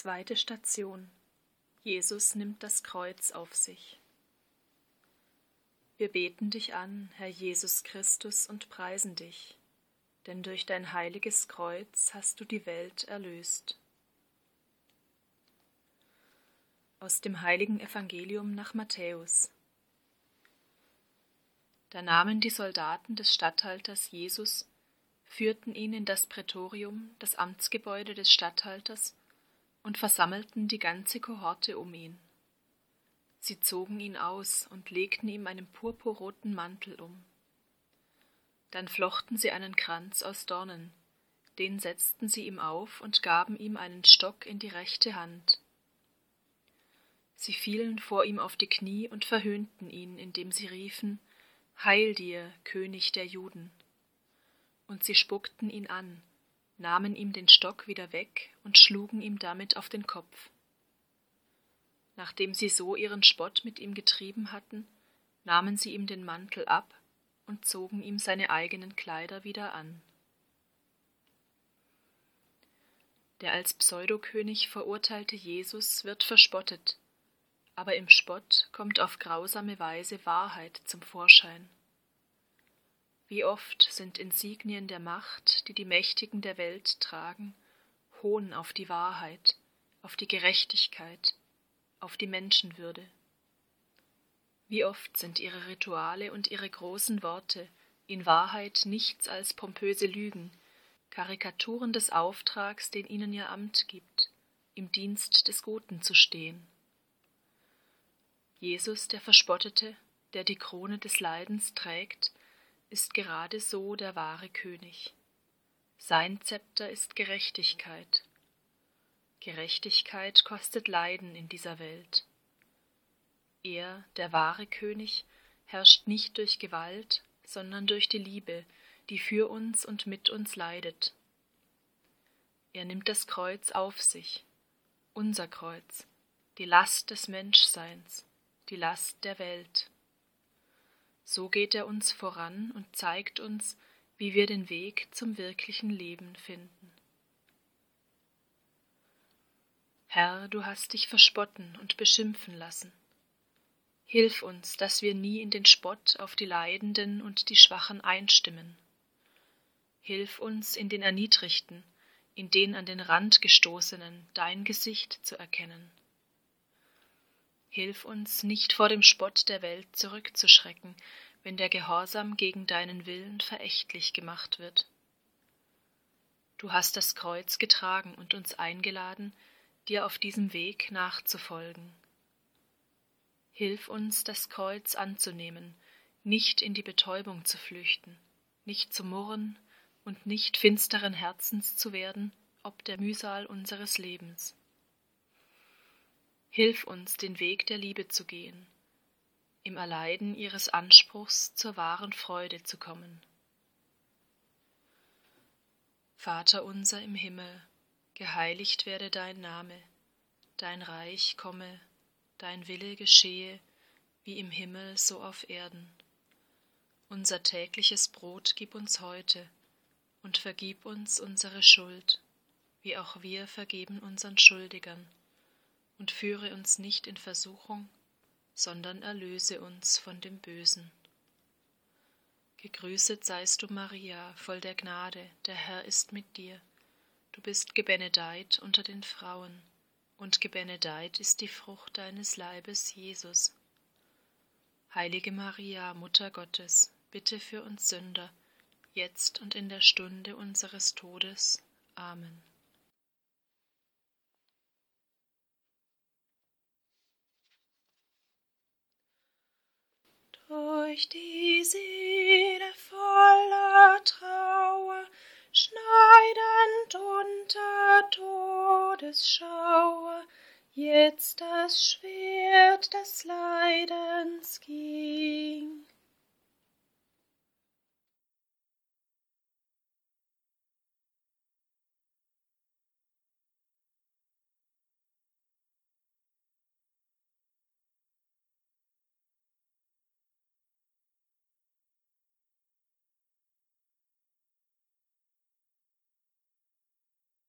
Zweite Station. Jesus nimmt das Kreuz auf sich. Wir beten dich an, Herr Jesus Christus, und preisen dich, denn durch dein heiliges Kreuz hast du die Welt erlöst. Aus dem heiligen Evangelium nach Matthäus. Da nahmen die Soldaten des Statthalters Jesus, führten ihn in das Prätorium, das Amtsgebäude des Statthalters, und versammelten die ganze Kohorte um ihn. Sie zogen ihn aus und legten ihm einen purpurroten Mantel um. Dann flochten sie einen Kranz aus Dornen, den setzten sie ihm auf und gaben ihm einen Stock in die rechte Hand. Sie fielen vor ihm auf die Knie und verhöhnten ihn, indem sie riefen Heil dir, König der Juden. Und sie spuckten ihn an, nahmen ihm den Stock wieder weg und schlugen ihm damit auf den Kopf. Nachdem sie so ihren Spott mit ihm getrieben hatten, nahmen sie ihm den Mantel ab und zogen ihm seine eigenen Kleider wieder an. Der als Pseudokönig verurteilte Jesus wird verspottet, aber im Spott kommt auf grausame Weise Wahrheit zum Vorschein. Wie oft sind Insignien der Macht, die die Mächtigen der Welt tragen, Hohn auf die Wahrheit, auf die Gerechtigkeit, auf die Menschenwürde. Wie oft sind ihre Rituale und ihre großen Worte in Wahrheit nichts als pompöse Lügen, Karikaturen des Auftrags, den ihnen ihr Amt gibt, im Dienst des Guten zu stehen. Jesus, der Verspottete, der die Krone des Leidens trägt, ist gerade so der wahre König. Sein Zepter ist Gerechtigkeit. Gerechtigkeit kostet Leiden in dieser Welt. Er, der wahre König, herrscht nicht durch Gewalt, sondern durch die Liebe, die für uns und mit uns leidet. Er nimmt das Kreuz auf sich, unser Kreuz, die Last des Menschseins die Last der Welt. So geht er uns voran und zeigt uns, wie wir den Weg zum wirklichen Leben finden. Herr, du hast dich verspotten und beschimpfen lassen. Hilf uns, dass wir nie in den Spott auf die Leidenden und die Schwachen einstimmen. Hilf uns, in den Erniedrigten, in den an den Rand gestoßenen dein Gesicht zu erkennen. Hilf uns, nicht vor dem Spott der Welt zurückzuschrecken, wenn der Gehorsam gegen deinen Willen verächtlich gemacht wird. Du hast das Kreuz getragen und uns eingeladen, dir auf diesem Weg nachzufolgen. Hilf uns, das Kreuz anzunehmen, nicht in die Betäubung zu flüchten, nicht zu murren und nicht finsteren Herzens zu werden, ob der Mühsal unseres Lebens. Hilf uns, den Weg der Liebe zu gehen, im Erleiden ihres Anspruchs zur wahren Freude zu kommen. Vater unser im Himmel, geheiligt werde dein Name, dein Reich komme, dein Wille geschehe, wie im Himmel so auf Erden. Unser tägliches Brot gib uns heute und vergib uns unsere Schuld, wie auch wir vergeben unseren Schuldigern und führe uns nicht in Versuchung, sondern erlöse uns von dem Bösen. Gegrüßet seist du, Maria, voll der Gnade, der Herr ist mit dir. Du bist gebenedeit unter den Frauen, und gebenedeit ist die Frucht deines Leibes, Jesus. Heilige Maria, Mutter Gottes, bitte für uns Sünder, jetzt und in der Stunde unseres Todes. Amen. Durch die Seele voller Trauer, schneidend unter Todesschauer, jetzt das Schwert des Leidens ging.